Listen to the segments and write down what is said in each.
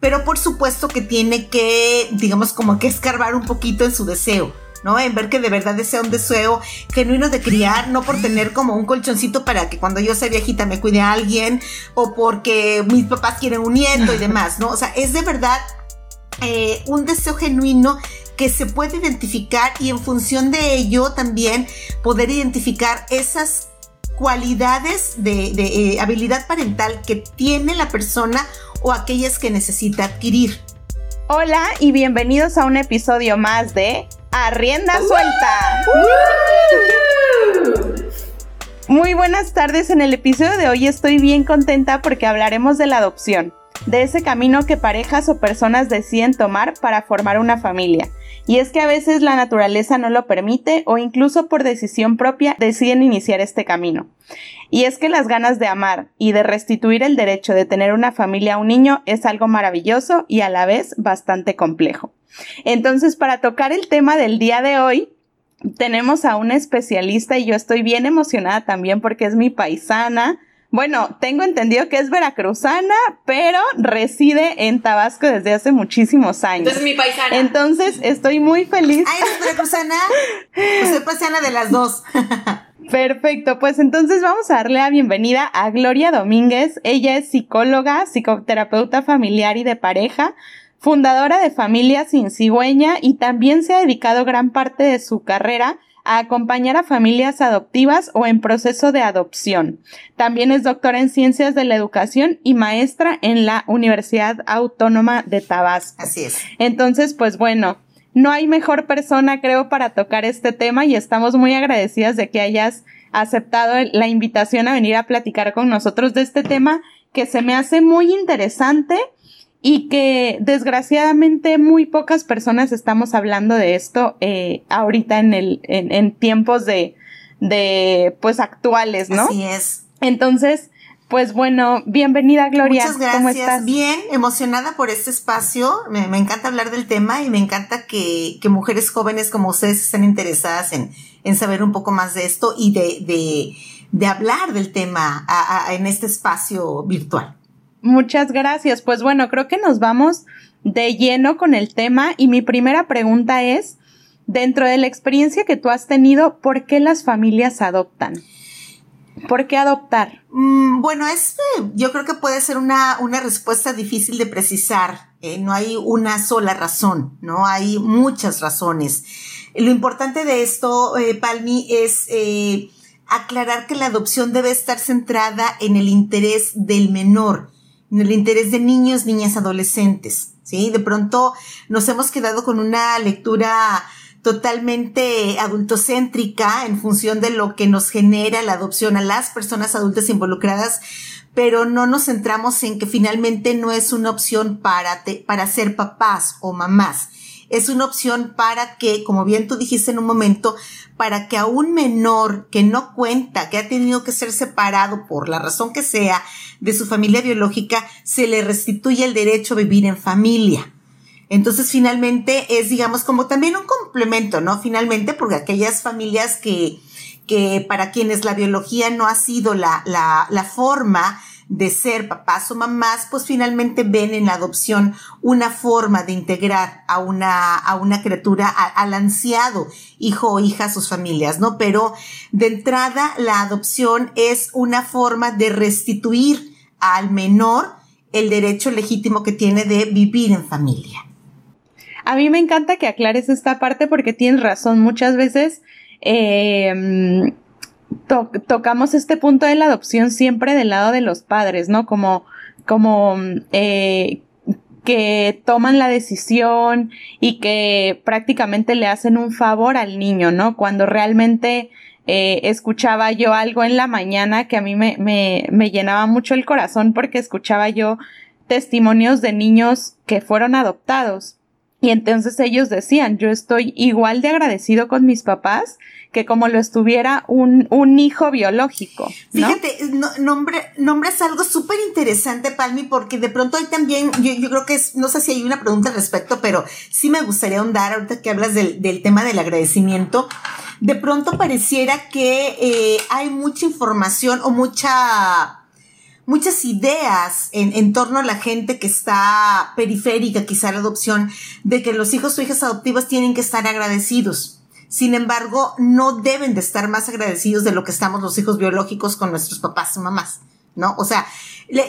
pero por supuesto que tiene que, digamos, como que escarbar un poquito en su deseo. ¿no? En ver que de verdad desea un deseo genuino de criar, no por tener como un colchoncito para que cuando yo sea viejita me cuide a alguien, o porque mis papás quieren un nieto y demás, ¿no? O sea, es de verdad eh, un deseo genuino que se puede identificar y en función de ello también poder identificar esas cualidades de, eh, habilidad parental que tiene la persona o aquellas que necesita adquirir. Hola y bienvenidos a un episodio más de Arrienda Suelta. Muy buenas tardes, en el episodio de hoy estoy bien contenta porque hablaremos de la adopción de ese camino que parejas o personas deciden tomar para formar una familia. Y es que a veces la naturaleza no lo permite o incluso por decisión propia deciden iniciar este camino. Y es que las ganas de amar y de restituir el derecho de tener una familia a un niño es algo maravilloso y a la vez bastante complejo. Entonces, para tocar el tema del día de hoy, tenemos a una especialista y yo estoy bien emocionada también porque es mi paisana, bueno, tengo entendido que es veracruzana, pero reside en Tabasco desde hace muchísimos años. Entonces mi paisana. Entonces estoy muy feliz. Ay, ¿eres veracruzana? Pues soy paisana de las dos. Perfecto, pues entonces vamos a darle la bienvenida a Gloria Domínguez. Ella es psicóloga, psicoterapeuta familiar y de pareja, fundadora de Familia Sin Cigüeña y también se ha dedicado gran parte de su carrera a acompañar a familias adoptivas o en proceso de adopción. También es doctora en Ciencias de la Educación y maestra en la Universidad Autónoma de Tabasco. Así es. Entonces, pues bueno, no hay mejor persona, creo, para tocar este tema y estamos muy agradecidas de que hayas aceptado la invitación a venir a platicar con nosotros de este tema que se me hace muy interesante y que desgraciadamente muy pocas personas estamos hablando de esto eh, ahorita en el en, en, tiempos de de pues actuales no así es. Entonces pues bueno bienvenida Gloria muchas gracias ¿Cómo estás? bien emocionada por este espacio me, me, encanta hablar del tema y me encanta que, que mujeres jóvenes como ustedes estén interesadas en, en saber un poco más de esto y de, de, de hablar del tema a, a, en este espacio virtual Muchas gracias. Pues bueno, creo que nos vamos de lleno con el tema y mi primera pregunta es, dentro de la experiencia que tú has tenido, ¿por qué las familias adoptan? ¿Por qué adoptar? Mm, bueno, es, yo creo que puede ser una, una respuesta difícil de precisar. Eh, no hay una sola razón, ¿no? Hay muchas razones. Lo importante de esto, eh, Palmi, es eh, aclarar que la adopción debe estar centrada en el interés del menor en el interés de niños, niñas, adolescentes, ¿sí? De pronto nos hemos quedado con una lectura totalmente adultocéntrica en función de lo que nos genera la adopción a las personas adultas involucradas, pero no nos centramos en que finalmente no es una opción para, para ser papás o mamás. Es una opción para que, como bien tú dijiste en un momento, para que a un menor que no cuenta, que ha tenido que ser separado por la razón que sea de su familia biológica, se le restituya el derecho a vivir en familia. Entonces, finalmente es, digamos, como también un complemento, ¿no? Finalmente, porque aquellas familias que, que para quienes la biología no ha sido la, la, la forma de ser papás o mamás, pues finalmente ven en la adopción una forma de integrar a una, a una criatura, al ansiado hijo o hija a sus familias, ¿no? Pero de entrada, la adopción es una forma de restituir al menor el derecho legítimo que tiene de vivir en familia. A mí me encanta que aclares esta parte porque tienes razón. Muchas veces eh, tocamos este punto de la adopción siempre del lado de los padres, ¿no? Como, como, eh, que toman la decisión y que prácticamente le hacen un favor al niño, ¿no? Cuando realmente eh, escuchaba yo algo en la mañana que a mí me, me, me llenaba mucho el corazón porque escuchaba yo testimonios de niños que fueron adoptados. Y entonces ellos decían, yo estoy igual de agradecido con mis papás que como lo estuviera un, un hijo biológico. Fíjate, nombre, nombres algo súper interesante, Palmi, porque de pronto hay también, yo, yo, creo que es, no sé si hay una pregunta al respecto, pero sí me gustaría ahondar ahorita que hablas del, del tema del agradecimiento. De pronto pareciera que eh, hay mucha información o mucha muchas ideas en, en, torno a la gente que está periférica, quizá la adopción, de que los hijos o hijas adoptivas tienen que estar agradecidos. Sin embargo, no deben de estar más agradecidos de lo que estamos los hijos biológicos con nuestros papás y mamás, ¿no? O sea,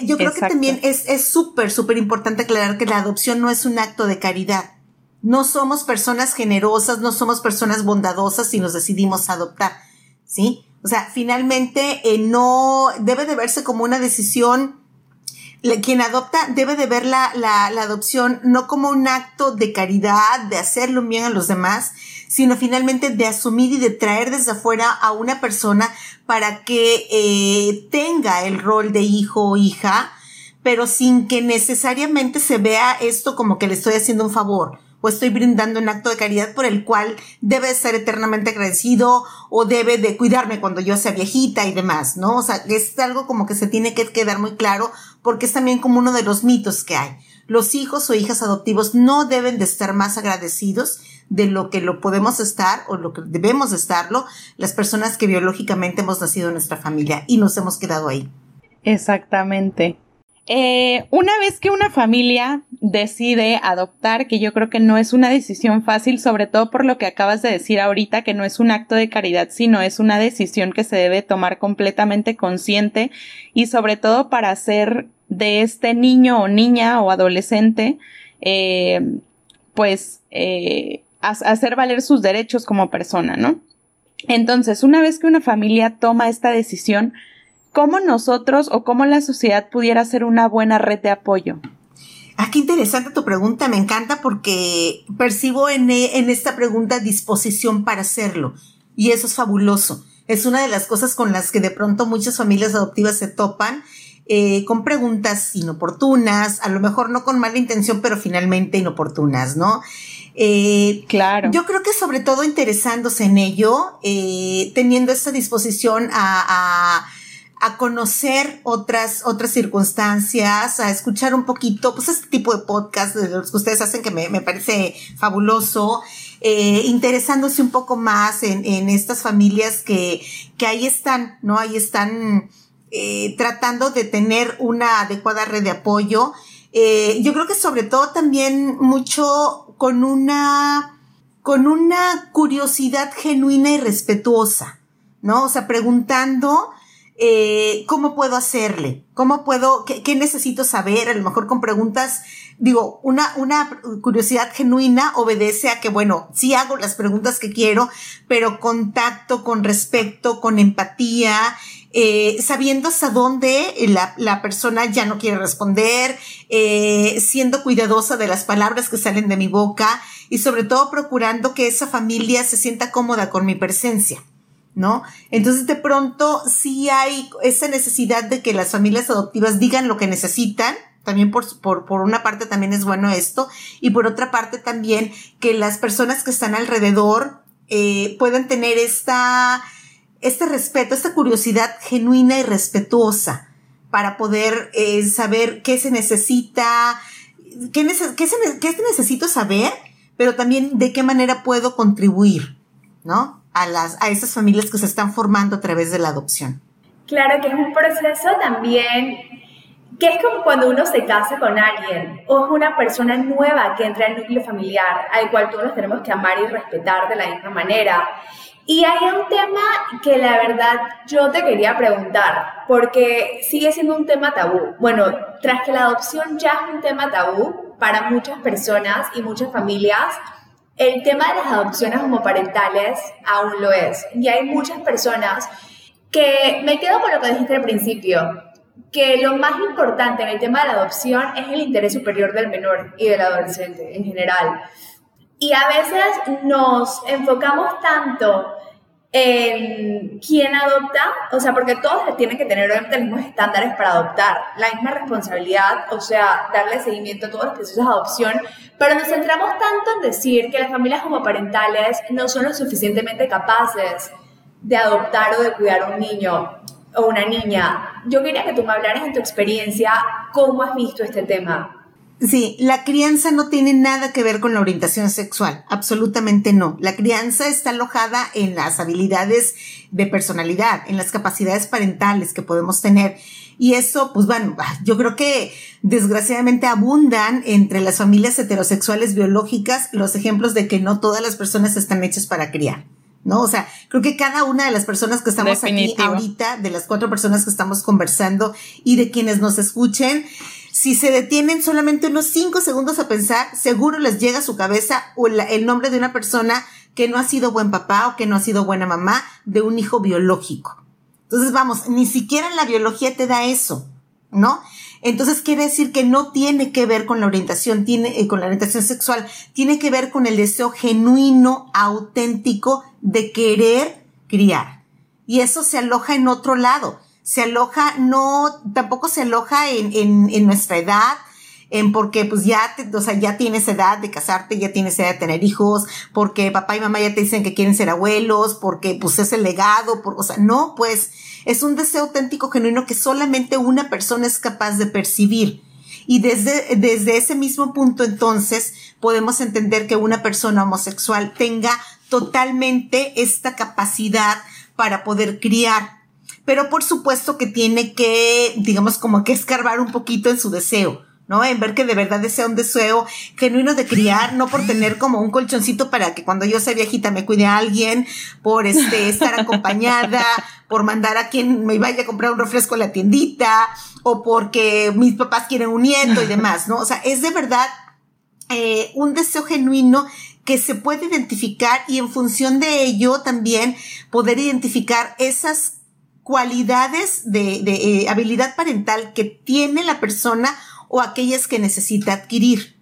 yo creo que también es súper, súper importante aclarar que la adopción no es un acto de caridad. No somos personas generosas, no somos personas bondadosas si nos decidimos adoptar, ¿sí? O sea, finalmente eh, no debe de verse como una decisión quien adopta debe de ver la, la, la, adopción no como un acto de caridad, de hacerlo bien a los demás, sino finalmente de asumir y de traer desde afuera a una persona para que eh, tenga el rol de hijo o hija, pero sin que necesariamente se vea esto como que le estoy haciendo un favor o estoy brindando un acto de caridad por el cual debe ser eternamente agradecido o debe de cuidarme cuando yo sea viejita y demás, ¿no? O sea, es algo como que se tiene que quedar muy claro porque es también como uno de los mitos que hay. Los hijos o hijas adoptivos no deben de estar más agradecidos de lo que lo podemos estar o lo que debemos estarlo las personas que biológicamente hemos nacido en nuestra familia y nos hemos quedado ahí. Exactamente. Eh, una vez que una familia decide adoptar, que yo creo que no es una decisión fácil, sobre todo por lo que acabas de decir ahorita, que no es un acto de caridad, sino es una decisión que se debe tomar completamente consciente y sobre todo para hacer de este niño o niña o adolescente, eh, pues, eh, hacer valer sus derechos como persona, ¿no? Entonces, una vez que una familia toma esta decisión, cómo nosotros o cómo la sociedad pudiera ser una buena red de apoyo. Ah, qué interesante tu pregunta, me encanta porque percibo en, en esta pregunta disposición para hacerlo y eso es fabuloso. Es una de las cosas con las que de pronto muchas familias adoptivas se topan eh, con preguntas inoportunas, a lo mejor no con mala intención, pero finalmente inoportunas, ¿no? Eh, claro. Yo creo que sobre todo interesándose en ello, eh, teniendo esta disposición a a conocer otras, otras circunstancias, a escuchar un poquito, pues este tipo de podcast de los que ustedes hacen que me, me parece fabuloso, eh, interesándose un poco más en, en estas familias que, que ahí están, ¿no? Ahí están eh, tratando de tener una adecuada red de apoyo. Eh, yo creo que sobre todo también mucho con una, con una curiosidad genuina y respetuosa, ¿no? O sea, preguntando, eh, ¿cómo puedo hacerle? ¿Cómo puedo, qué, necesito saber? A lo mejor con preguntas, digo, una, una curiosidad genuina obedece a que, bueno, sí hago las preguntas que quiero, pero contacto, con respeto, con empatía, eh, sabiendo hasta dónde la, la, persona ya no quiere responder, eh, siendo cuidadosa de las palabras que salen de mi boca y sobre todo procurando que esa familia se sienta cómoda con mi presencia. ¿No? Entonces de pronto sí hay esa necesidad de que las familias adoptivas digan lo que necesitan, también por, por, por, una parte también es bueno esto, y por otra parte también que las personas que están alrededor eh, puedan tener esta, este respeto, esta curiosidad genuina y respetuosa para poder eh, saber qué se necesita, qué, qué, se, qué necesito saber, pero también de qué manera puedo contribuir, ¿no? A, las, a esas familias que se están formando a través de la adopción. Claro que es un proceso también que es como cuando uno se casa con alguien o es una persona nueva que entra al núcleo familiar al cual todos tenemos que amar y respetar de la misma manera. Y hay un tema que la verdad yo te quería preguntar, porque sigue siendo un tema tabú. Bueno, tras que la adopción ya es un tema tabú para muchas personas y muchas familias, el tema de las adopciones homoparentales aún lo es. Y hay muchas personas que me quedo con lo que dijiste al principio, que lo más importante en el tema de la adopción es el interés superior del menor y del adolescente en general. Y a veces nos enfocamos tanto en quién adopta, o sea, porque todos tienen que tener los mismos estándares para adoptar, la misma responsabilidad, o sea, darle seguimiento a todos los procesos de adopción, pero nos centramos tanto en decir que las familias homoparentales no son lo suficientemente capaces de adoptar o de cuidar a un niño o una niña. Yo quería que tú me hablaras en tu experiencia cómo has visto este tema. Sí, la crianza no tiene nada que ver con la orientación sexual, absolutamente no. La crianza está alojada en las habilidades de personalidad, en las capacidades parentales que podemos tener. Y eso, pues bueno, yo creo que desgraciadamente abundan entre las familias heterosexuales biológicas los ejemplos de que no todas las personas están hechas para criar. ¿no? O sea, creo que cada una de las personas que estamos aquí ahorita, de las cuatro personas que estamos conversando y de quienes nos escuchen, si se detienen solamente unos cinco segundos a pensar, seguro les llega a su cabeza el nombre de una persona que no ha sido buen papá o que no ha sido buena mamá de un hijo biológico. Entonces, vamos, ni siquiera la biología te da eso, ¿no? Entonces quiere decir que no tiene que ver con la orientación, tiene, eh, con la orientación sexual, tiene que ver con el deseo genuino, auténtico de querer criar. Y eso se aloja en otro lado se aloja, no, tampoco se aloja en, en, en nuestra edad, en porque pues ya, o sea, ya tienes edad de casarte, ya tienes edad de tener hijos, porque papá y mamá ya te dicen que quieren ser abuelos, porque pues es el legado, por, o sea, no, pues es un deseo auténtico genuino que solamente una persona es capaz de percibir. Y desde, desde ese mismo punto entonces podemos entender que una persona homosexual tenga totalmente esta capacidad para poder criar pero por supuesto que tiene que, digamos, como que escarbar un poquito en su deseo. ¿no? En ver que de verdad desea un deseo genuino de criar, no por tener como un colchoncito para que cuando yo sea viejita me cuide a alguien, por este, estar acompañada, por mandar a quien me vaya a comprar un refresco a la tiendita, o porque mis papás quieren un nieto y demás, ¿no? O sea, es de verdad eh, un deseo genuino que se puede identificar y en función de ello también poder identificar esas cualidades de, eh, habilidad parental que tiene la persona o aquellas que necesita adquirir.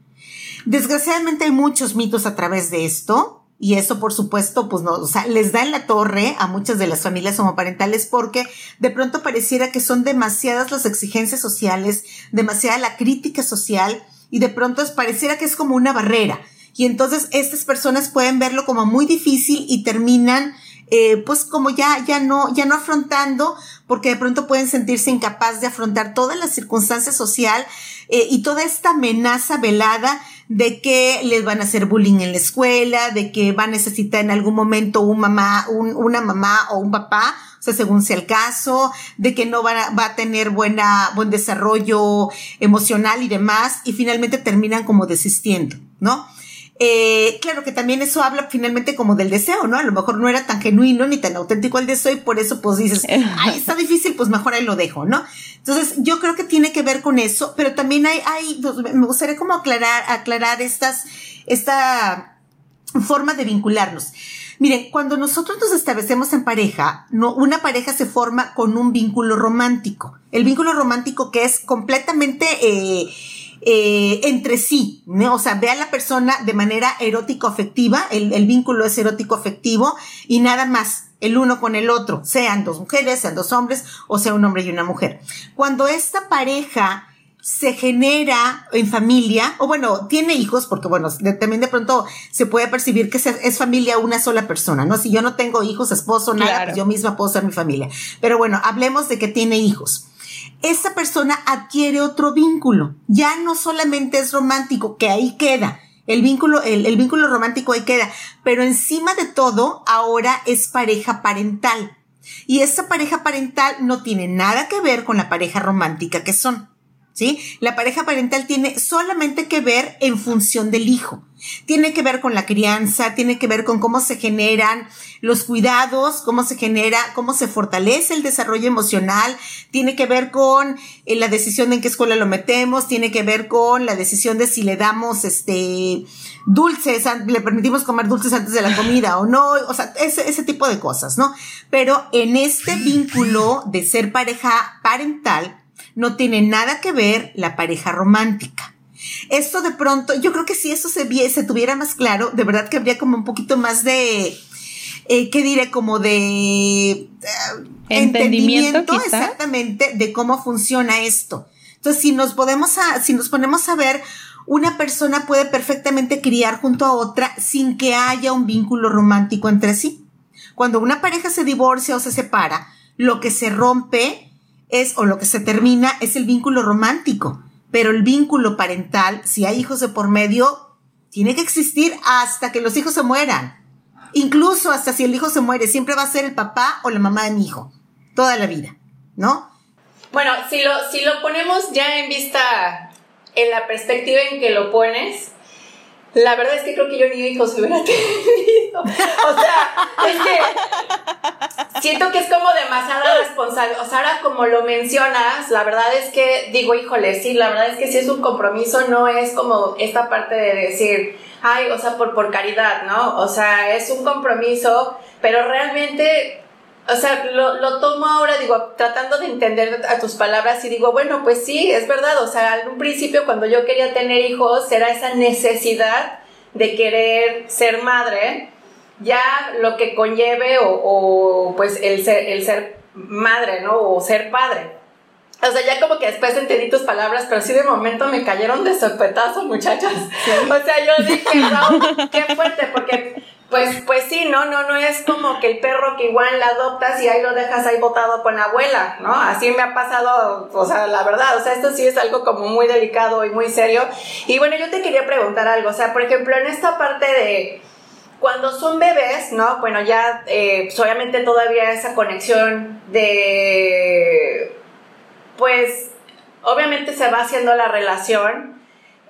Desgraciadamente hay muchos mitos a través de esto. Y eso, por supuesto, pues no, o sea, les da en la torre a muchas de las familias homoparentales porque de pronto pareciera que son demasiadas las exigencias sociales, demasiada la crítica social y de pronto pareciera que es como una barrera. Y entonces estas personas pueden verlo como muy difícil y terminan eh, pues como ya, ya no, ya no afrontando, porque de pronto pueden sentirse incapaz de afrontar toda la circunstancia social eh, y toda esta amenaza velada de que les van a hacer bullying en la escuela, de que va a necesitar en algún momento un mamá, un, una mamá o un papá, o sea, según sea el caso, de que no va a, va a tener buena, buen desarrollo emocional y demás, y finalmente terminan como desistiendo, ¿no? Eh, claro que también eso habla finalmente como del deseo, ¿no? A lo mejor no era tan genuino ni tan auténtico el deseo y por eso pues dices, ay, está difícil, pues mejor ahí lo dejo, ¿no? Entonces yo creo que tiene que ver con eso, pero también hay, hay, pues, me gustaría como aclarar, aclarar estas, esta forma de vincularnos. Miren, cuando nosotros nos establecemos en pareja, no, una pareja se forma con un vínculo romántico. El vínculo romántico que es completamente eh, eh, entre sí, ¿no? o sea, ve a la persona de manera erótico-afectiva, el, el vínculo es erótico-afectivo y nada más, el uno con el otro, sean dos mujeres, sean dos hombres o sea un hombre y una mujer. Cuando esta pareja se genera en familia, o bueno, tiene hijos, porque bueno, también de pronto se puede percibir que es familia una sola persona, ¿no? Si yo no tengo hijos, esposo, nada, pues yo misma puedo ser mi familia. Pero bueno, hablemos de que tiene hijos esta persona adquiere otro vínculo. Ya no solamente es romántico, que ahí queda. El vínculo, el, vínculo romántico ahí queda. Pero encima de todo, ahora es pareja parental. Y esta pareja parental no tiene nada que ver con la pareja romántica que son. La pareja parental tiene solamente que ver en función del hijo. Tiene que ver con la crianza, tiene que ver con cómo se generan los cuidados, cómo se genera, cómo se fortalece el desarrollo emocional, tiene que ver con eh, la decisión de en qué escuela lo metemos, tiene que ver con la decisión de si le damos este dulces, le permitimos comer dulces antes de la comida o no, o sea, ese tipo de cosas, ¿no? Pero en este vínculo de ser pareja parental, no tiene nada que ver la pareja romántica. Esto de pronto, yo creo que si eso se, se tuviera más claro, de verdad que habría como un poquito más de, eh, ¿qué diré? Como de eh, entendimiento, exactamente de cómo funciona esto. Entonces, si nos podemos a, si nos ponemos a ver, una persona puede perfectamente criar junto a otra sin que haya un vínculo romántico entre sí. Cuando una pareja se divorcia o se separa, lo que se rompe es, o lo que se termina, es el vínculo romántico pero el vínculo parental, si hay hijos de por medio, tiene que existir hasta que los hijos se mueran. Incluso hasta si el hijo se muere, siempre va a ser el papá o la mamá de mi hijo, toda la vida, ¿no? Bueno, si lo, si lo ponemos ya en vista, en la perspectiva en que lo pones, la verdad es que creo que yo ni hijos hubiera tenido. O sea, es que siento que es como demasiada responsabilidad. O sea, ahora como lo mencionas, la verdad es que digo, híjole, sí, la verdad es que si es un compromiso, no es como esta parte de decir, ay, o sea, por, por caridad, ¿no? O sea, es un compromiso, pero realmente o sea, lo, lo, tomo ahora, digo, tratando de entender a tus palabras y digo, bueno, pues sí, es verdad, o sea, en un principio cuando yo quería tener hijos era esa necesidad de querer ser madre, ya lo que conlleve o, o pues el ser, el ser madre, ¿no? O ser padre. O sea, ya como que después entendí tus palabras, pero sí de momento me cayeron de sopetazo, muchachas. O sea, yo dije, wow, qué fuerte, porque pues, pues sí, no, no, no es como que el perro que igual la adoptas y ahí lo dejas ahí botado con la abuela, ¿no? Así me ha pasado, o sea, la verdad, o sea, esto sí es algo como muy delicado y muy serio. Y bueno, yo te quería preguntar algo, o sea, por ejemplo, en esta parte de cuando son bebés, ¿no? Bueno, ya, eh, pues obviamente todavía esa conexión de, pues, obviamente se va haciendo la relación.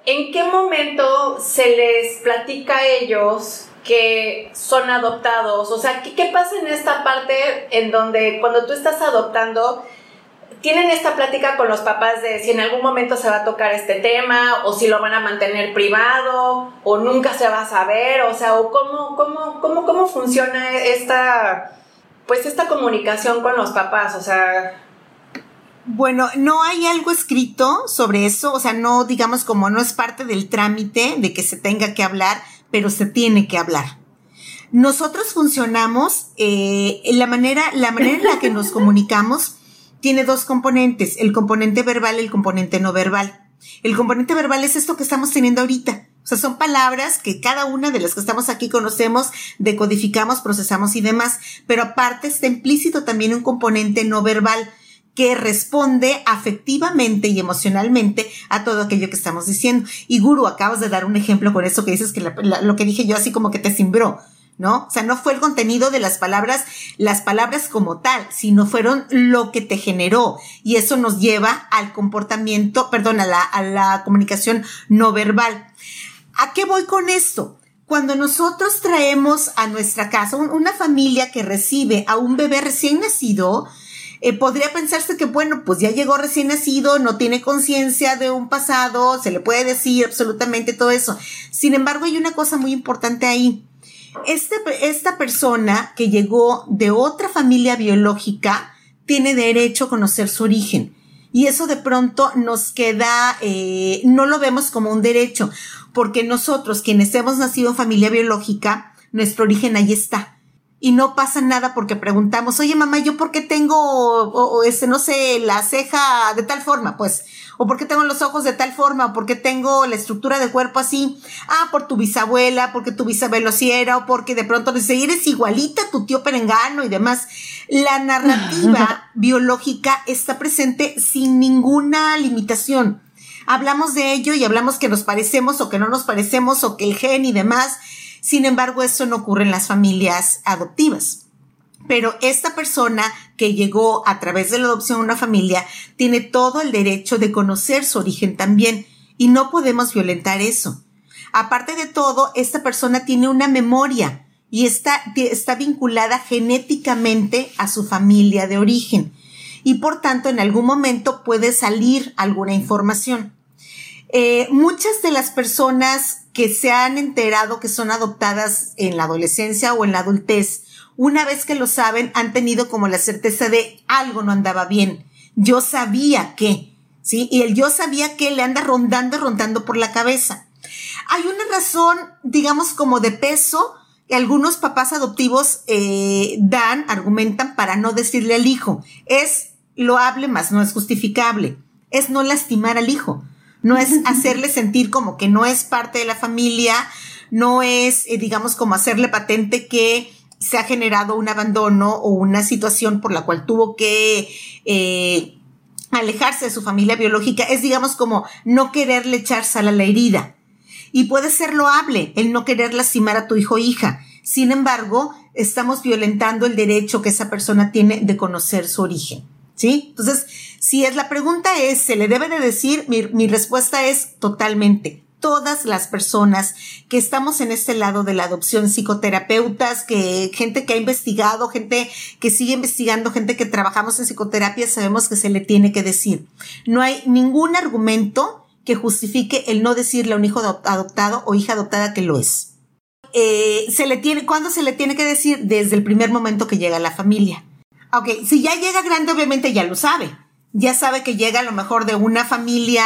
¿En qué momento se les platica a ellos que son adoptados? O sea, ¿qué, ¿qué, pasa en esta parte en donde cuando tú estás adoptando, tienen esta plática con los papás de si en algún momento se va a tocar este tema o si lo van a mantener privado o nunca se va a saber? O sea, o cómo, cómo, cómo, cómo funciona esta, pues esta comunicación con los papás, o sea... Bueno, no hay algo escrito sobre eso, o sea, no digamos como no es parte del trámite de que se tenga que hablar, pero se tiene que hablar. Nosotros funcionamos, eh, la, manera, la manera en la que nos comunicamos tiene dos componentes, el componente verbal y el componente no verbal. El componente verbal es esto que estamos teniendo ahorita. O sea, son palabras que cada una de las que estamos aquí conocemos, decodificamos, procesamos y demás. Pero aparte está implícito también un componente no verbal que responde afectivamente y emocionalmente a todo aquello que estamos diciendo. Y Guru, acabas de dar un ejemplo con eso que dices que lo que dije yo así como que te cimbró. ¿no? O sea, no fue el contenido de las palabras, las palabras como tal, sino fueron lo que te generó. Y eso nos lleva al comportamiento, perdón, a la, a la comunicación no verbal. ¿A qué voy con esto? Cuando nosotros traemos a nuestra casa una familia que recibe a un bebé recién nacido, eh, podría pensarse que, bueno, pues ya llegó recién nacido, no tiene conciencia de un pasado, se le puede decir absolutamente todo eso. Sin embargo, hay una cosa muy importante ahí. Este, esta persona que llegó de otra familia biológica tiene derecho a conocer su origen. Y eso de pronto nos queda, eh, no lo vemos como un derecho, porque nosotros, quienes hemos nacido en familia biológica, nuestro origen ahí está y no pasa nada porque preguntamos, oye mamá, ¿yo por qué tengo, o, este, no sé, la ceja de tal forma? Pues, o por qué tengo los ojos de tal forma, o por qué tengo la estructura de cuerpo así. Ah, por tu bisabuela, porque tu bisabuelo así era, o porque de pronto dice, eres igualita a tu tío perengano y demás. La narrativa biológica está presente sin ninguna limitación. Hablamos de ello y hablamos que nos parecemos o que no nos parecemos o que el gen y demás sin embargo, eso no ocurre en las familias adoptivas. Pero esta persona que llegó a través de la adopción a una familia tiene todo el derecho de conocer su origen también y no podemos violentar eso. Aparte de todo, esta persona tiene una memoria y está, está vinculada genéticamente a su familia de origen y por tanto en algún momento puede salir alguna información. Eh, muchas de las personas que se han enterado que son adoptadas en la adolescencia o en la adultez, una vez que lo saben, han tenido como la certeza de algo no andaba bien. Yo sabía que, ¿sí? Y el yo sabía que le anda rondando, rondando por la cabeza. Hay una razón, digamos, como de peso que algunos papás adoptivos eh, dan, argumentan para no decirle al hijo. Es loable, más no es justificable. Es no lastimar al hijo no es hacerle sentir como que no es parte de la familia, no es, eh, digamos, como hacerle patente que se ha generado un abandono o una situación por la cual tuvo que eh, alejarse de su familia biológica, es, digamos, como no quererle echar sal a la herida. Y puede ser loable el no querer lastimar a tu hijo o hija. Sin embargo, estamos violentando el derecho que esa persona tiene de conocer su origen. ¿Sí? Entonces, si es la pregunta es, ¿se le debe de decir? Mi, respuesta es totalmente todas las personas que estamos en este lado de la adopción, psicoterapeutas, que gente que ha investigado, gente que sigue investigando, gente que trabajamos en psicoterapia, sabemos que se le tiene que decir. No hay ningún argumento que justifique el no decirle a un hijo adoptado o hija adoptada que lo es. Eh, se le tiene, ¿Cuándo se le tiene que decir? Desde el primer momento que llega a la familia. Ok, si ya llega grande, obviamente ya lo sabe. Ya sabe que llega a lo mejor de una familia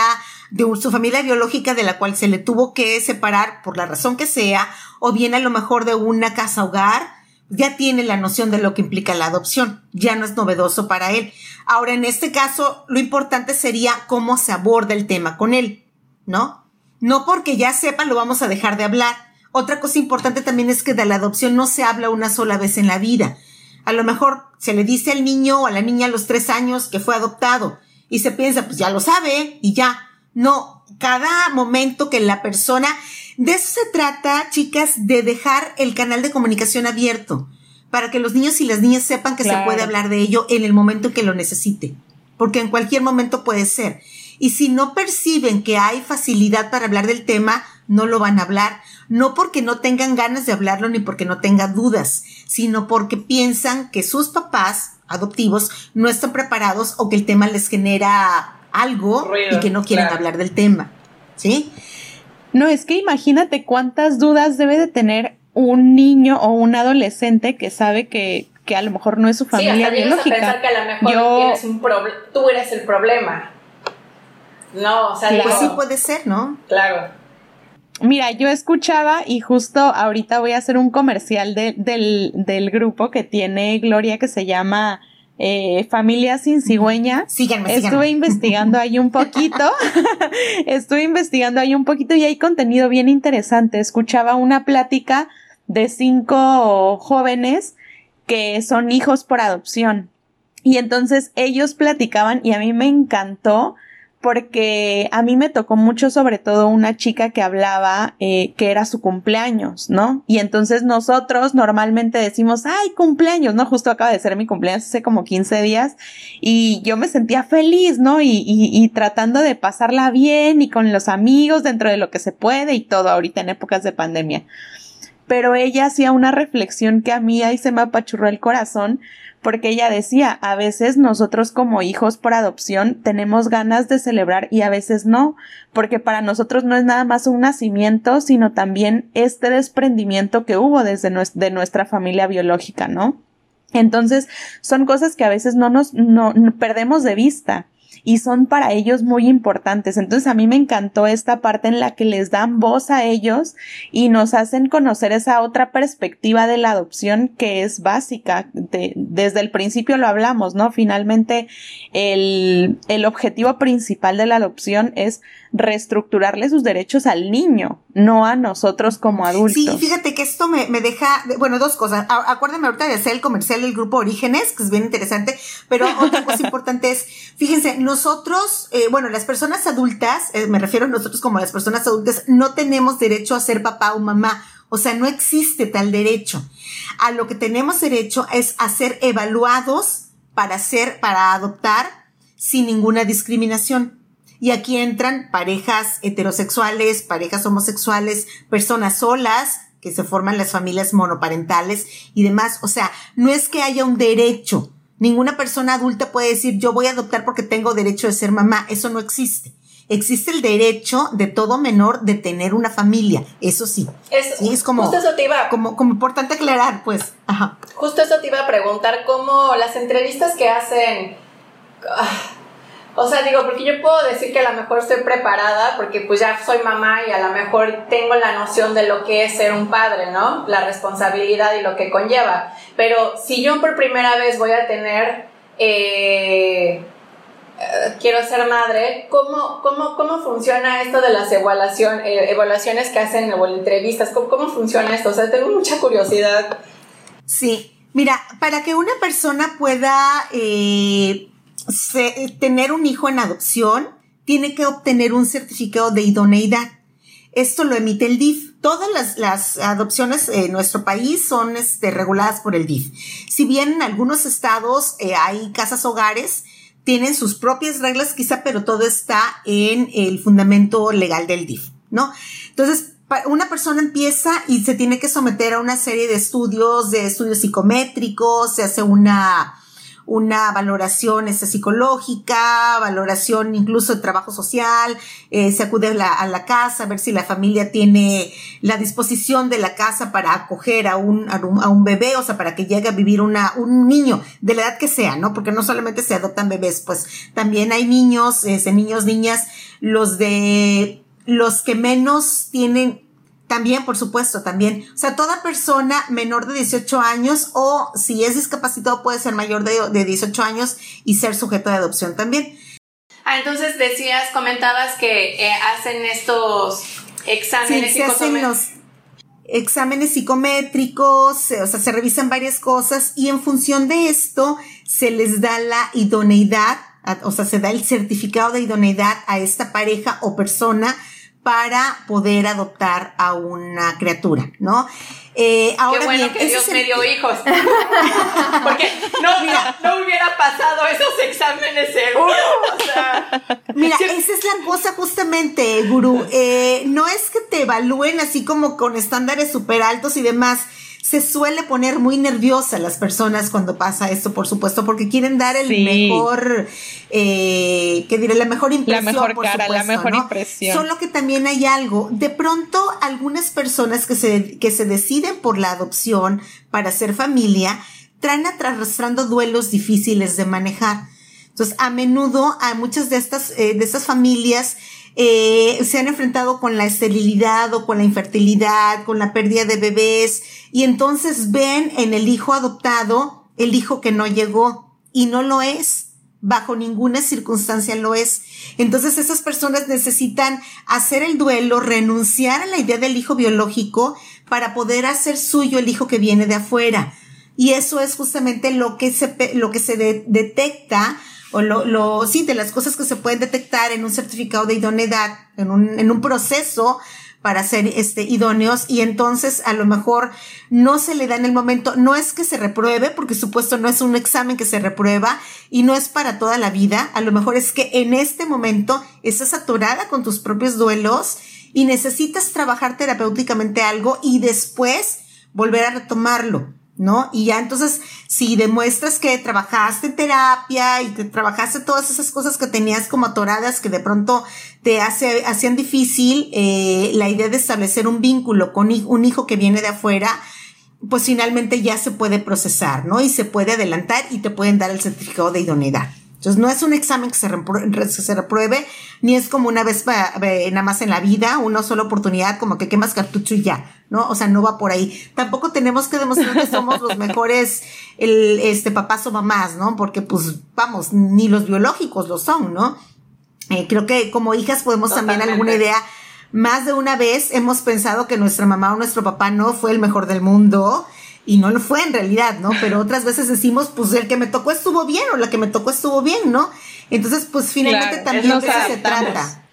de su familia biológica de la cual se le tuvo que separar por la razón que sea, o bien a lo mejor de una casa hogar, ya tiene la noción de lo que implica la adopción, ya no es novedoso para él. Ahora, en este caso, lo importante sería cómo se aborda el tema con él, ¿no? No porque ya sepa lo vamos a dejar de hablar. Otra cosa importante también es que de la adopción no se habla una sola vez en la vida. A lo mejor se le dice al niño o a la niña a los tres años que fue adoptado y se piensa, pues ya lo sabe y ya. No, cada momento que la persona, de eso se trata, chicas, de dejar el canal de comunicación abierto para que los niños y las niñas sepan que se puede hablar de ello en el momento que lo necesite, porque en cualquier momento puede ser. Y si no perciben que hay facilidad para hablar del tema, no lo van a hablar, no porque no tengan ganas de hablarlo ni porque no tengan dudas, sino porque piensan que sus papás adoptivos no están preparados o que el tema les genera algo y que no quieren hablar del tema. ¿Sí? No, es que imagínate cuántas dudas debe de tener un niño o un adolescente que sabe que, que a lo mejor no es su familia sí, biológica. A pensar que a lo mejor tienes un tú eres el problema. No, o sea, pues sí puede ser, ¿no? Claro. Mira, yo escuchaba y justo ahorita voy a hacer un comercial del, del grupo que tiene Gloria que se llama eh, Familia sin cigüeña. Síganme, Estuve investigando ahí un poquito. Estuve investigando ahí un poquito y hay contenido bien interesante. Escuchaba una plática de cinco jóvenes que son hijos por adopción. Y entonces ellos platicaban y a mí me encantó porque a mí me tocó mucho sobre todo una chica que hablaba eh, que era su cumpleaños, ¿no? Y entonces nosotros normalmente decimos, ay, cumpleaños, ¿no? Justo acaba de ser mi cumpleaños hace como 15 días y yo me sentía feliz, ¿no? Y, y, tratando de pasarla bien y con los amigos dentro de lo que se puede y todo ahorita en épocas de pandemia. Pero ella hacía una reflexión que a mí ahí se me apachurró el corazón porque ella decía, a veces nosotros como hijos por adopción tenemos ganas de celebrar y a veces no, porque para nosotros no es nada más un nacimiento, sino también este desprendimiento que hubo desde de nuestra familia biológica, ¿no? Entonces, son cosas que a veces no nos no, perdemos de vista y son para ellos muy importantes. Entonces a mí me encantó esta parte en la que les dan voz a ellos y nos hacen conocer esa otra perspectiva de la adopción que es básica. desde el principio lo hablamos, ¿no? Finalmente el, el objetivo principal de la adopción es reestructurarle sus derechos al niño, no a nosotros como adultos. Sí, fíjate que esto me, me deja, bueno, dos cosas. Acuérdame ahorita de hacer el comercial del grupo Orígenes, que es bien interesante, pero otra cosa importante es, fíjense, nosotros, eh, bueno, las personas adultas, eh, me refiero a nosotros como las personas adultas, no tenemos derecho a ser papá o mamá. O sea, no existe tal derecho. A lo que tenemos derecho es a ser evaluados para ser, para adoptar sin ninguna discriminación. Y aquí entran parejas heterosexuales, parejas homosexuales, personas solas, que se forman las familias monoparentales y demás. O sea, no es que haya un derecho. Ninguna persona adulta puede decir yo voy a adoptar porque tengo derecho de ser mamá. Eso no existe. Existe el derecho de todo menor de tener una familia. Eso sí. sí, es como, justo eso te iba, como, como importante aclarar, pues. Ajá. Justo eso te iba a preguntar, cómo las entrevistas que hacen. Ah, o sea, digo, porque yo puedo decir que a lo mejor estoy preparada porque pues ya soy mamá y a lo mejor tengo la noción de lo que es ser un padre, ¿no? La responsabilidad y lo que conlleva. Pero si yo por primera vez voy a tener, eh, eh, quiero ser madre, ¿cómo, cómo, cómo funciona esto de las evaluación, eh, evaluaciones que hacen o entrevistas? ¿Cómo, ¿Cómo funciona esto? O sea, tengo mucha curiosidad. Sí, mira, para que una persona pueda tener un hijo en adopción, tiene que obtener un certificado de idoneidad. Esto lo emite el DIF. Todas las, adopciones en nuestro país son este, reguladas por el DIF. Si bien en algunos estados eh, hay casas hogares, tienen sus propias reglas quizá, pero todo está en el fundamento legal del DIF, ¿no? Entonces, una persona empieza y se tiene que someter a una serie de estudios, de estudios psicométricos, se hace una, una valoración este, psicológica, valoración incluso de trabajo social, eh, se acude a la, a la, casa a ver si la familia tiene la disposición de la casa para acoger a un, a un, bebé, o sea, para que llegue a vivir una, un niño de la edad que sea, ¿no? Porque no solamente se adoptan bebés, pues también hay niños, este, niños, niñas, los de los que menos tienen también, por supuesto, también. O sea, toda persona menor de 18 años o si es discapacitado puede ser mayor de, de 18 años y ser sujeto de adopción también. Ah, entonces decías, comentabas que eh, hacen estos exámenes sí, se hacen los exámenes psicométricos, o sea, se revisan varias cosas y en función de esto se les da la idoneidad, o sea, se da el certificado de idoneidad a esta pareja o persona para poder adoptar a una criatura, ¿no? Eh, ahora Qué bueno que Dios me dio hijos. Porque no, no, hubiera pasado esos exámenes seguro. mira, esa es la cosa justamente, gurú. Eh, no es que te evalúen así como con estándares súper altos y demás se suele poner muy nerviosa las personas cuando pasa esto, por supuesto, porque quieren dar el mejor, eh, que diré, la mejor impresión. La mejor cara, la mejor impresión. Solo que también hay algo. De pronto, algunas personas que se, que se deciden por la adopción para ser familia, traen arrastrando duelos difíciles de manejar. Entonces, a menudo a muchas de estas, eh, de estas familias eh, se han enfrentado con la esterilidad o con la infertilidad, con la pérdida de bebés, y entonces ven en el hijo adoptado el hijo que no llegó, y no lo es. Bajo ninguna circunstancia lo es. Entonces esas personas necesitan hacer el duelo, renunciar a la idea del hijo biológico para poder hacer suyo el hijo que viene de afuera. Y eso es justamente lo que se, lo que se detecta o lo, lo, sí, de las cosas que se pueden detectar en un certificado de idoneidad, en un, en un proceso para ser este, idóneos y entonces a lo mejor no se le da en el momento, no es que se repruebe, porque supuesto no es un examen que se reprueba y no es para toda la vida, a lo mejor es que en este momento estás atorada con tus propios duelos y necesitas trabajar terapéuticamente algo y después volver a retomarlo. ¿No? Y ya entonces, si demuestras que trabajaste en terapia y que trabajaste todas esas cosas que tenías como atoradas que de pronto te hace, hacían difícil eh, la idea de establecer un vínculo con un hijo que viene de afuera, pues finalmente ya se puede procesar, ¿no? Y se puede adelantar y te pueden dar el certificado de idoneidad. Entonces, no es un examen que se, repruebe, ni es como una vez nada más en la vida, una sola oportunidad, como que quemas cartucho y ya, ¿no? O sea, no va por ahí. Tampoco tenemos que demostrar que somos los mejores, el, este, papás o mamás, ¿no? Porque, pues, vamos, ni los biológicos lo son, ¿no? Eh, creo que como hijas podemos también alguna idea más de una vez hemos pensado que nuestra mamá o nuestro papá no fue el mejor del mundo y no lo fue en realidad, ¿no? Pero otras veces decimos, pues el que me tocó estuvo bien o la que me tocó estuvo bien, ¿no? Entonces, pues finalmente también de eso se trata.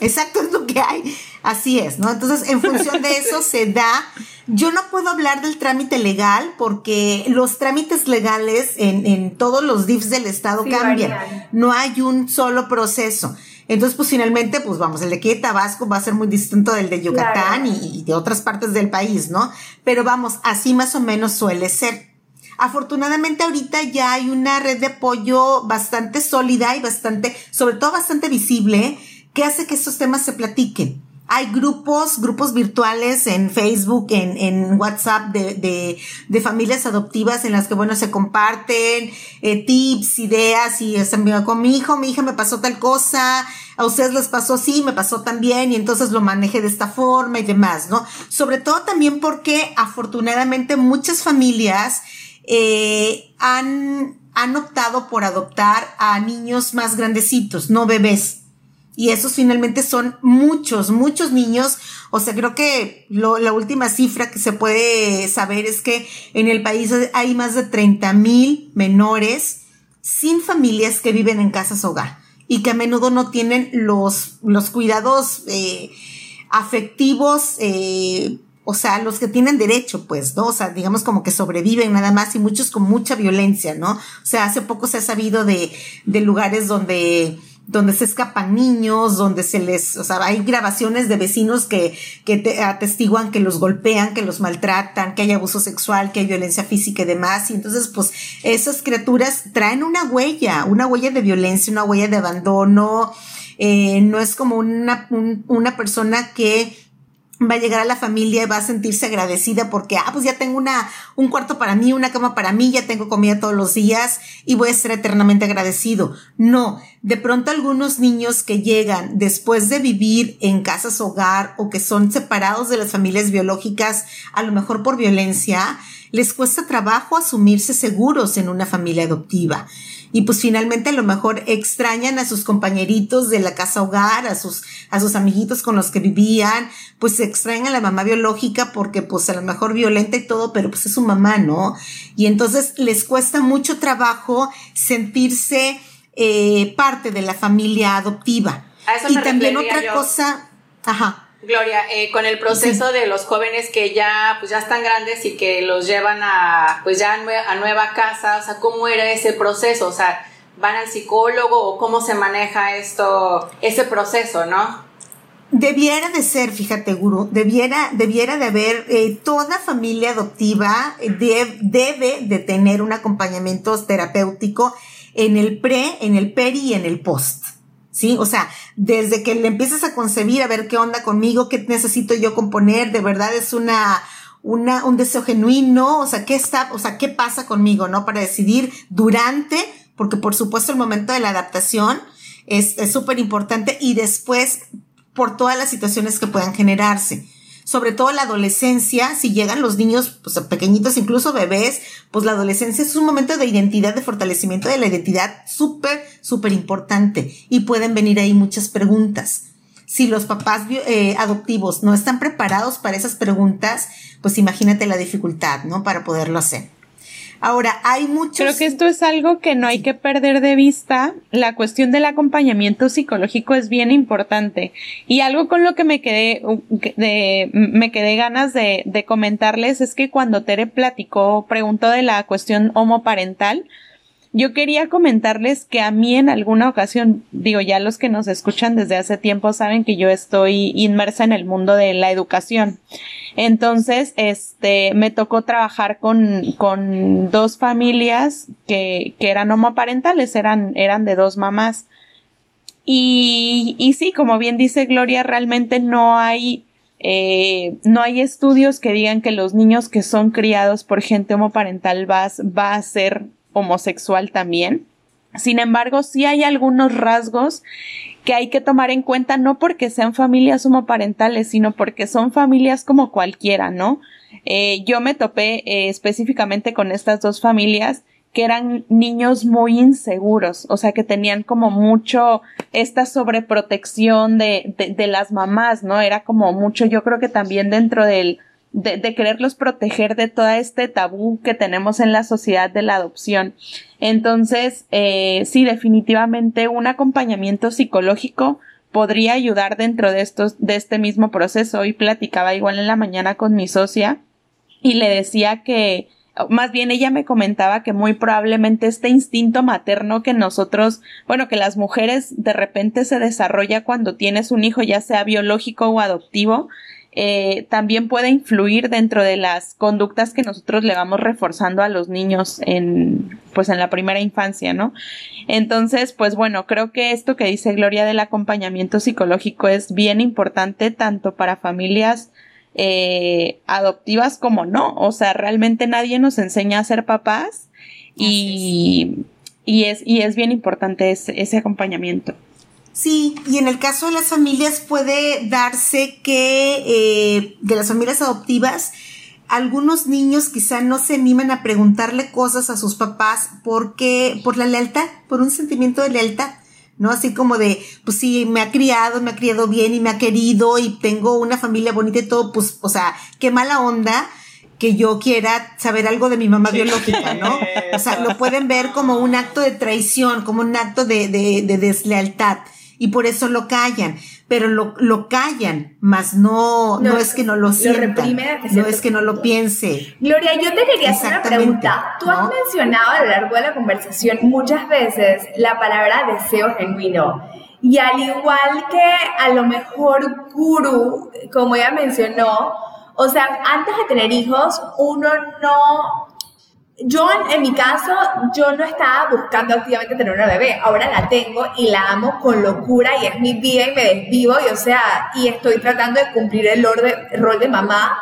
exacto, es lo que hay. Así es, ¿no? Entonces, en función de eso se da. Yo no puedo hablar del trámite legal porque los trámites legales en, en todos los DIFs del Estado cambian. No hay un solo proceso. Entonces, pues finalmente, pues vamos, el de aquí de Tabasco va a ser muy distinto del de Yucatán y, de otras partes del país, ¿no? Pero vamos, así más o menos suele ser. Afortunadamente ahorita ya hay una red de apoyo bastante sólida y bastante, sobre todo bastante visible, que hace que estos temas se platiquen. Hay grupos, grupos virtuales en Facebook, en, WhatsApp de, de, de, familias adoptivas en las que, bueno, se comparten eh, tips, ideas y están con mi hijo, mi hija me pasó tal cosa, a ustedes les pasó así, me pasó también y entonces lo manejé de esta forma y demás, ¿no? Sobre todo también porque afortunadamente muchas familias eh, han, han optado por adoptar a niños más grandecitos, no bebés. Y esos finalmente son muchos, muchos niños. O sea, creo que la última cifra que se puede saber es que en el país hay más de 30 mil menores sin familias que viven en casas hogar y que a menudo no tienen los, los cuidados eh, afectivos, eh, o sea, los que tienen derecho, pues, ¿no? O sea, digamos como que sobreviven nada más y muchos con mucha violencia, ¿no? O sea, hace poco se ha sabido de, de lugares donde donde se escapan niños, donde se les, o sea, hay grabaciones de vecinos que, que te atestiguan que los golpean, que los maltratan, que hay abuso sexual, que hay violencia física y demás. Y entonces, pues, esas criaturas traen una huella, una huella de violencia, una huella de abandono. Eh, no es como una, una persona que va a llegar a la familia y va a sentirse agradecida porque, ah, pues ya tengo una, un cuarto para mí, una cama para mí, ya tengo comida todos los días y voy a ser eternamente agradecido. No, de pronto algunos niños que llegan después de vivir en casas hogar o que son separados de las familias biológicas, a lo mejor por violencia, les cuesta trabajo asumirse seguros en una familia adoptiva y pues finalmente a lo mejor extrañan a sus compañeritos de la casa hogar, a sus, a sus amiguitos con los que vivían, pues extrañan a la mamá biológica porque pues a lo mejor violenta y todo, pero pues es su mamá, ¿no? Y entonces les cuesta mucho trabajo sentirse eh, parte de la familia adoptiva. y también otra cosa, ajá. Gloria, eh, con el proceso de los jóvenes que ya, pues ya están grandes y que los llevan a, pues ya a nueva casa, o sea, ¿cómo era ese proceso? O sea, ¿van al psicólogo o cómo se maneja esto, ese proceso, no? Debiera de ser, fíjate, Guru, debiera, debiera de haber, eh, toda familia adoptiva debe de tener un acompañamiento terapéutico en el pre, en el peri y en el post. ¿Sí? O sea, desde que le empiezas a concebir, a ver qué onda conmigo, qué necesito yo componer, de verdad es una, una, un deseo genuino, o sea, qué está, o sea, qué pasa conmigo, ¿no? Para decidir durante, porque por supuesto el momento de la adaptación es súper importante y después por todas las situaciones que puedan generarse sobre todo la adolescencia, si llegan los niños pues, pequeñitos, incluso bebés, pues la adolescencia es un momento de identidad, de fortalecimiento de la identidad súper, súper importante y pueden venir ahí muchas preguntas. Si los papás eh, adoptivos no están preparados para esas preguntas, pues imagínate la dificultad, ¿no? Para poderlo hacer. Ahora, hay muchos... Creo que esto es algo que no hay que perder de vista. La cuestión del acompañamiento psicológico es bien importante. Y algo con lo que me quedé, de, me quedé ganas de, de comentarles es que cuando Tere platicó, preguntó de la cuestión homoparental, yo quería comentarles que a mí en alguna ocasión, digo, ya los que nos escuchan desde hace tiempo saben que yo estoy inmersa en el mundo de la educación. Entonces, este, me tocó trabajar con, con dos familias que, que eran homoparentales, eran, eran de dos mamás. Y, y sí, como bien dice Gloria, realmente no hay, eh, no hay estudios que digan que los niños que son criados por gente homoparental va, va a ser homosexual también. Sin embargo, sí hay algunos rasgos que hay que tomar en cuenta no porque sean familias homoparentales, sino porque son familias como cualquiera, ¿no? Eh, yo me topé eh, específicamente con estas dos familias que eran niños muy inseguros, o sea, que tenían como mucho esta sobreprotección de, las mamás, ¿no? Era como mucho, yo creo que también dentro del de, de, quererlos proteger de todo este tabú que tenemos en la sociedad de la adopción. Entonces, eh, sí, definitivamente un acompañamiento psicológico podría ayudar dentro de estos, de este mismo proceso. Hoy platicaba igual en la mañana con mi socia y le decía que, más bien ella me comentaba que muy probablemente este instinto materno que nosotros, bueno, que las mujeres de repente se desarrolla cuando tienes un hijo, ya sea biológico o adoptivo, eh, también puede influir dentro de las conductas que nosotros le vamos reforzando a los niños en, pues en la primera infancia, ¿no? Entonces, pues bueno, creo que esto que dice Gloria del acompañamiento psicológico es bien importante tanto para familias eh, adoptivas como no. O sea, realmente nadie nos enseña a ser papás y, y, es, y es bien importante ese, ese acompañamiento. Sí, y en el caso de las familias puede darse que eh, de las familias adoptivas, algunos niños quizá no se animan a preguntarle cosas a sus papás porque, por la lealtad, por un sentimiento de lealtad, ¿no? Así como de, pues sí, me ha criado, me ha criado bien y me ha querido y tengo una familia bonita y todo, pues, o sea, qué mala onda que yo quiera saber algo de mi mamá biológica, ¿no? O sea, lo pueden ver como un acto de traición, como un acto de, de, de deslealtad y por eso lo callan. pero lo, lo callan, más no, no, es que no lo sientan, no es que no lo piense. Gloria, yo te quería hacer una pregunta. Tú has mencionado a lo largo de la conversación muchas veces la palabra deseo genuino. Y al igual que a lo mejor guru, como ella mencionó, o sea, antes de tener hijos, uno no yo en, mi caso, yo no estaba buscando activamente tener una bebé, ahora la tengo y la amo con locura y es mi vida y me desvivo y o sea, y estoy tratando de cumplir el rol de, mamá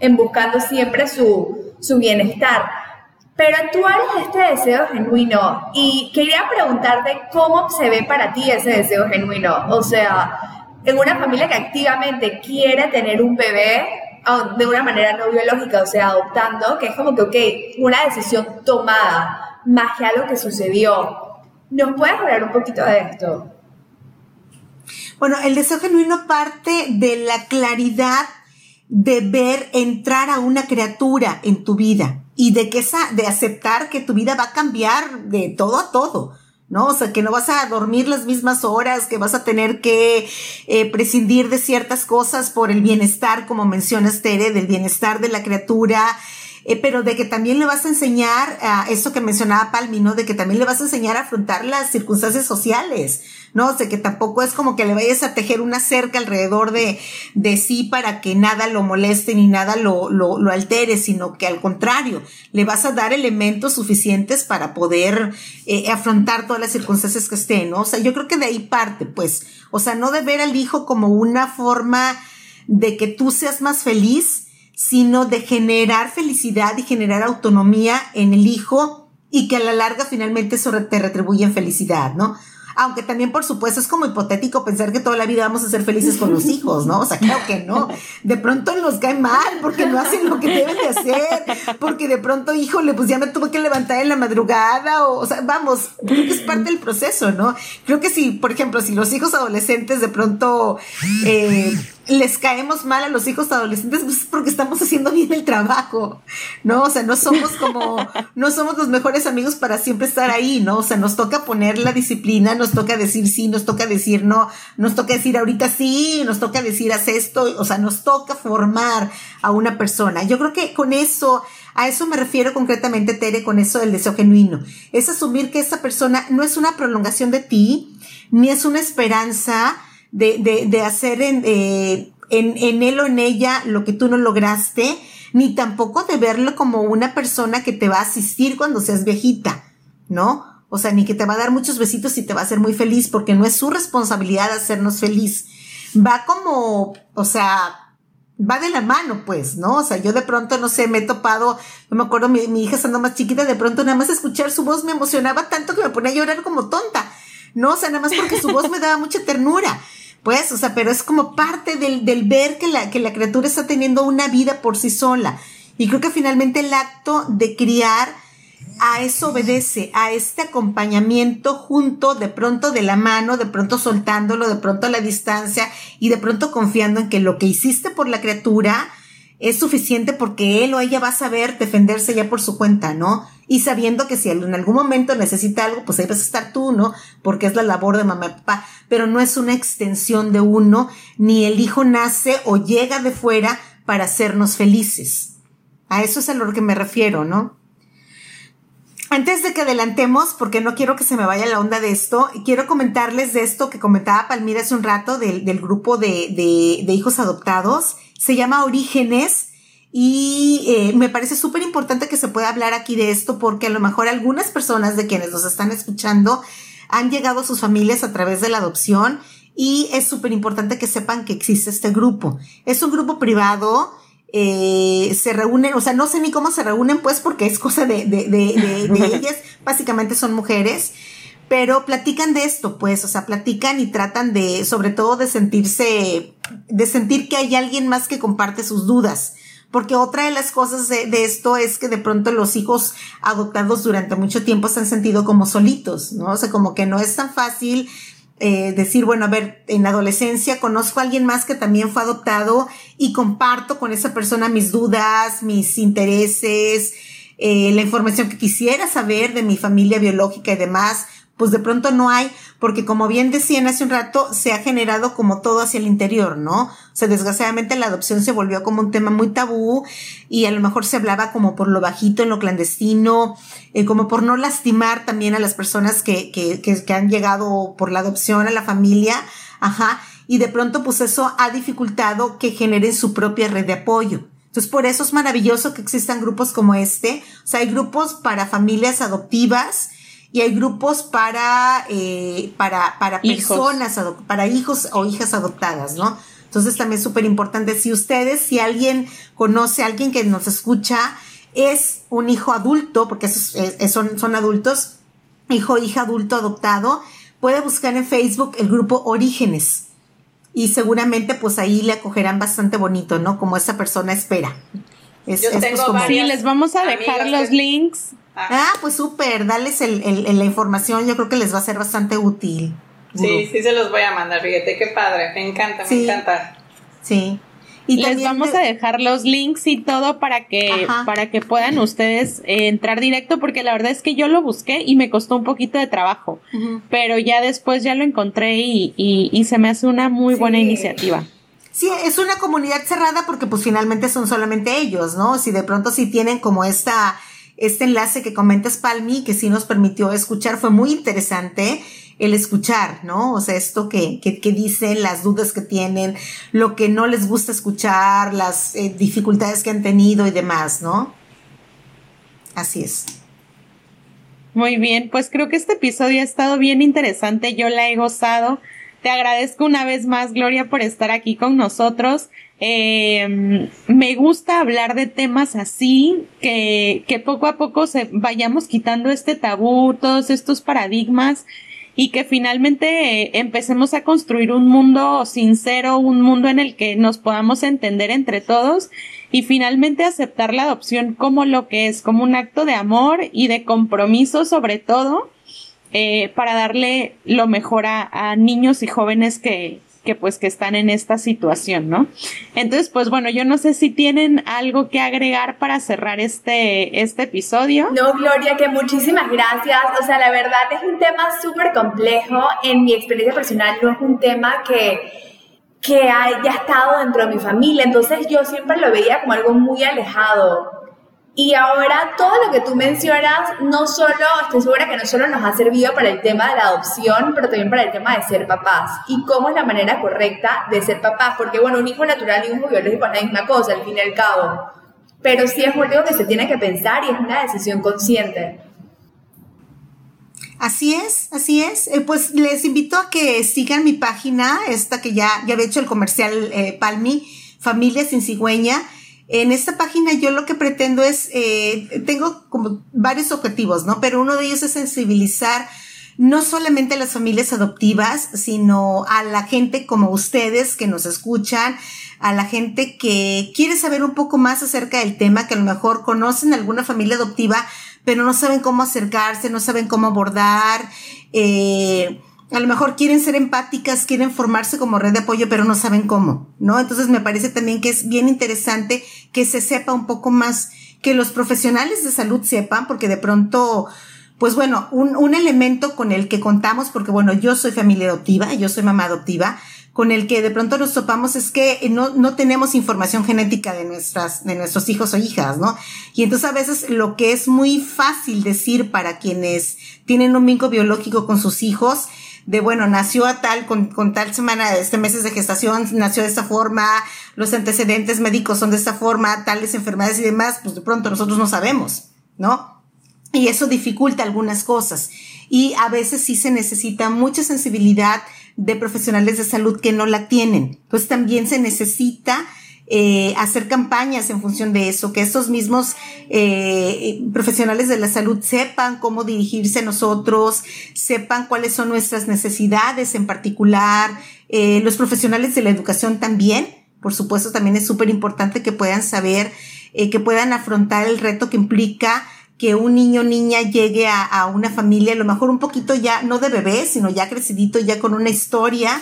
en buscando siempre su, su bienestar. Pero tú de este deseo genuino y quería preguntarte cómo se ve para ti ese deseo genuino. O sea, en una familia que activamente quiere tener un bebé, de una manera no biológica, o sea, adoptando, que es como que, ok, una decisión tomada, más que algo que sucedió. ¿Nos puedes hablar un poquito de esto? Bueno, el deseo genuino parte de la claridad de ver entrar a una criatura en tu vida y de que esa, de aceptar que tu vida va a cambiar de todo a todo. ¿No? O sea, que no vas a dormir las mismas horas, que vas a tener que eh, prescindir de ciertas cosas por el bienestar, como mencionas, Tere, del bienestar de la criatura, eh, pero de que también le vas a enseñar a eso que mencionaba Palmi, ¿no? De que también le vas a enseñar a afrontar las circunstancias sociales, ¿no? O sea, que tampoco es como que le vayas a tejer una cerca alrededor de, de sí para que nada lo moleste ni nada lo, lo, lo altere, sino que al contrario, le vas a dar elementos suficientes para poder eh, afrontar todas las circunstancias que estén, ¿no? O sea, yo creo que de ahí parte, pues, o sea, no de ver al hijo como una forma de que tú seas más feliz, sino de generar felicidad y generar autonomía en el hijo y que a la larga finalmente eso te retribuye en felicidad, ¿no? Aunque también, por supuesto, es como hipotético pensar que toda la vida vamos a ser felices con los hijos, ¿no? O sea, claro que no. De pronto nos cae mal porque no hacen lo que deben de hacer, porque de pronto, híjole, pues ya me tuve que levantar en la madrugada, o, o sea, vamos, creo que es parte del proceso, ¿no? Creo que si, por ejemplo, si los hijos adolescentes de pronto eh, les caemos mal a los hijos adolescentes pues porque estamos haciendo bien el trabajo, ¿no? O sea, no somos como, no somos los mejores amigos para siempre estar ahí, ¿no? O sea, nos toca poner la disciplina, nos toca decir sí, nos toca decir no, nos toca decir ahorita sí, nos toca decir haz esto, o sea, nos toca formar a una persona. Yo creo que con eso, a eso me refiero concretamente, Tere, con eso del deseo genuino. Es asumir que esa persona no es una prolongación de ti, ni es una esperanza, de, de, de hacer en, eh, en, en él o en ella lo que tú no lograste, ni tampoco de verlo como una persona que te va a asistir cuando seas viejita, ¿no? O sea, ni que te va a dar muchos besitos y te va a hacer muy feliz, porque no es su responsabilidad hacernos feliz. Va como, o sea, va de la mano, pues, ¿no? O sea, yo de pronto, no sé, me he topado, no me acuerdo, mi, mi hija estando más chiquita, de pronto nada más escuchar su voz me emocionaba tanto que me ponía a llorar como tonta. No, o sea, nada más porque su voz me daba mucha ternura. Pues, o sea, pero es como parte del, del ver que la, que la criatura está teniendo una vida por sí sola. Y creo que finalmente el acto de criar a eso obedece, a este acompañamiento junto, de pronto de la mano, de pronto soltándolo, de pronto a la distancia y de pronto confiando en que lo que hiciste por la criatura es suficiente porque él o ella va a saber defenderse ya por su cuenta, ¿no? Y sabiendo que si en algún momento necesita algo, pues ahí vas a estar tú, ¿no? Porque es la labor de mamá y papá, pero no es una extensión de uno, ni el hijo nace o llega de fuera para hacernos felices. A eso es a lo que me refiero, ¿no? Antes de que adelantemos, porque no quiero que se me vaya la onda de esto, quiero comentarles de esto que comentaba Palmira hace un rato del, del grupo de, de, hijos adoptados se llama Orígenes y eh, me parece súper importante que se pueda hablar aquí de esto porque a lo mejor algunas personas de quienes nos están escuchando han llegado a sus familias a través de la adopción y es súper importante que sepan que existe este grupo. Es un grupo privado, eh, se reúnen, o sea, no sé ni cómo se reúnen pues porque es cosa de, de, de, de ellas, básicamente son mujeres pero platican de esto, pues, o sea, platican y tratan de, sobre todo, de sentirse, de sentir que hay alguien más que comparte sus dudas. Porque otra de las cosas de, esto es que de pronto los hijos adoptados durante mucho tiempo se han sentido como solitos, ¿no? O sea, como que no es tan fácil eh, decir, bueno, a ver, en adolescencia conozco a alguien más que también fue adoptado y comparto con esa persona mis dudas, mis intereses, eh, la información que quisiera saber de mi familia biológica y demás pues de pronto no hay, porque como bien decían hace un rato, se ha generado como todo hacia el interior, ¿no? O sea, desgraciadamente la adopción se volvió como un tema muy tabú y a lo mejor se hablaba como por lo bajito, en lo clandestino, eh, como por no lastimar también a las personas que, que, que, que han llegado por la adopción a la familia, ajá, y de pronto pues eso ha dificultado que generen su propia red de apoyo. Entonces, por eso es maravilloso que existan grupos como este. O sea, hay grupos para familias adoptivas, y hay grupos para, eh, para, para personas, para hijos o hijas adoptadas, ¿no? Entonces también es súper importante, si ustedes, si alguien conoce a alguien que nos escucha, es un hijo adulto, porque son, son adultos, hijo o hija adulto adoptado, puede buscar en Facebook el grupo Orígenes y seguramente pues ahí le acogerán bastante bonito, ¿no? Como esa persona espera. Yo tengo pues, Sí, les vamos a dejar los links Ah, pues súper, dales el, la información, yo creo que les va a ser bastante útil. Sí, sí se los voy a mandar, fíjate, qué padre, me encanta, me encanta. Sí. Y les vamos a dejar los links y todo para que, para que puedan ustedes eh, entrar directo, porque la verdad es que yo lo busqué y me costó un poquito de trabajo, pero ya después ya lo encontré y, y, se me hace una muy buena iniciativa. Sí, es una comunidad cerrada porque pues finalmente son solamente ellos, ¿no? Si de pronto sí tienen como esta este enlace que comentas, Palmi, que sí nos permitió escuchar, fue muy interesante el escuchar, ¿no? O sea, esto que, que, dicen, las dudas que tienen, lo que no les gusta escuchar, las eh, dificultades que han tenido y demás, ¿no? Así es. Muy bien, pues creo que este episodio ha estado bien interesante, yo la he gozado. Te agradezco una vez más, Gloria, por estar aquí con nosotros. Eh, me gusta hablar de temas así, que, que poco a poco se vayamos quitando este tabú, todos estos paradigmas y que finalmente eh, empecemos a construir un mundo sincero, un mundo en el que nos podamos entender entre todos y finalmente aceptar la adopción como lo que es, como un acto de amor y de compromiso sobre todo eh, para darle lo mejor a niños y jóvenes que, que pues que están en esta situación, ¿no? Entonces, pues bueno, yo no sé si tienen algo que agregar para cerrar este, este episodio. No, Gloria, que muchísimas gracias. O sea, la verdad es un tema súper complejo. En mi experiencia personal no es un tema que que haya estado dentro de mi familia, entonces yo siempre lo veía como algo muy alejado. Y ahora todo lo que tú mencionas, no solo, estoy segura que no solo nos ha servido para el tema de la adopción, pero también para el tema de ser papás y cómo es la manera correcta de ser papás, porque bueno, un hijo natural y un hijo biológico es la misma cosa, al fin y al cabo, pero sí es algo que se tiene que pensar y es una decisión consciente. Así es, así es. Eh, pues les invito a que sigan mi página, esta que ya, ya había hecho el comercial eh, Palmi, Familia Sin Cigüeña. En esta página yo lo que pretendo es, eh, tengo como varios objetivos, ¿no? Pero uno de ellos es sensibilizar no solamente a las familias adoptivas, sino a la gente como ustedes que nos escuchan, a la gente que quiere saber un poco más acerca del tema, que a lo mejor conocen alguna familia adoptiva, pero no saben cómo acercarse, no saben cómo abordar, eh, a lo mejor quieren ser empáticas, quieren formarse como red de apoyo, pero no saben cómo, ¿no? Entonces me parece también que es bien interesante que se sepa un poco más, que los profesionales de salud sepan, porque de pronto, pues bueno, un, un elemento con el que contamos, porque bueno, yo soy familia adoptiva, yo soy mamá adoptiva, con el que de pronto nos topamos es que no, no tenemos información genética de nuestras, de nuestros hijos o hijas, ¿no? Y entonces a veces lo que es muy fácil decir para quienes tienen un vínculo biológico con sus hijos de, bueno, nació a tal, con, con tal semana, este meses de gestación, nació de esta forma, los antecedentes médicos son de esta forma, tales enfermedades y demás, pues de pronto nosotros no sabemos, ¿no? Y eso dificulta algunas cosas. Y a veces sí se necesita mucha sensibilidad de profesionales de salud que no la tienen. Pues también se necesita eh, hacer campañas en función de eso, que estos mismos eh, profesionales de la salud sepan cómo dirigirse a nosotros, sepan cuáles son nuestras necesidades en particular, eh, los profesionales de la educación también, por supuesto, también es súper importante que puedan saber, que puedan afrontar el reto que implica que un niño o niña llegue a, a, una familia, a lo mejor un poquito ya, no de bebé, sino ya crecidito, ya con una historia,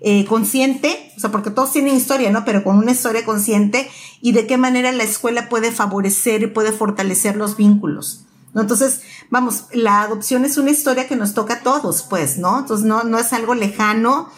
eh, consciente, o sea, porque todos tienen historia, ¿no? Pero con una historia consciente y de qué manera la escuela puede favorecer y puede fortalecer los vínculos. ¿no? Entonces, vamos, la adopción es una historia que nos toca a todos, pues, ¿no? Entonces, no, no es algo lejano.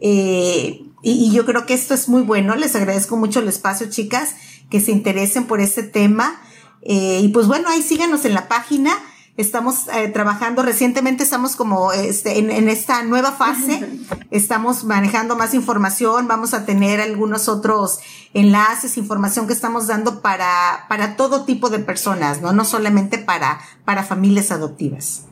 Eh, y, yo creo que esto es muy bueno. Les agradezco mucho el espacio, chicas, que se interesen por este tema. Eh, y pues bueno, ahí síganos en la página. Estamos eh, trabajando recientemente, estamos como este, en, esta nueva fase, estamos manejando más información, vamos a tener algunos otros enlaces, información que estamos dando para, para todo tipo de personas, ¿no? No solamente para, para familias adoptivas.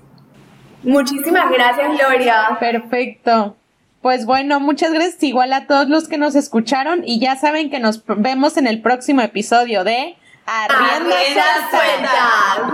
Muchísimas gracias, Gloria. Perfecto. Pues bueno, muchas gracias igual a todos los que nos escucharon y ya saben que nos vemos en el próximo episodio de Arrienda suelta.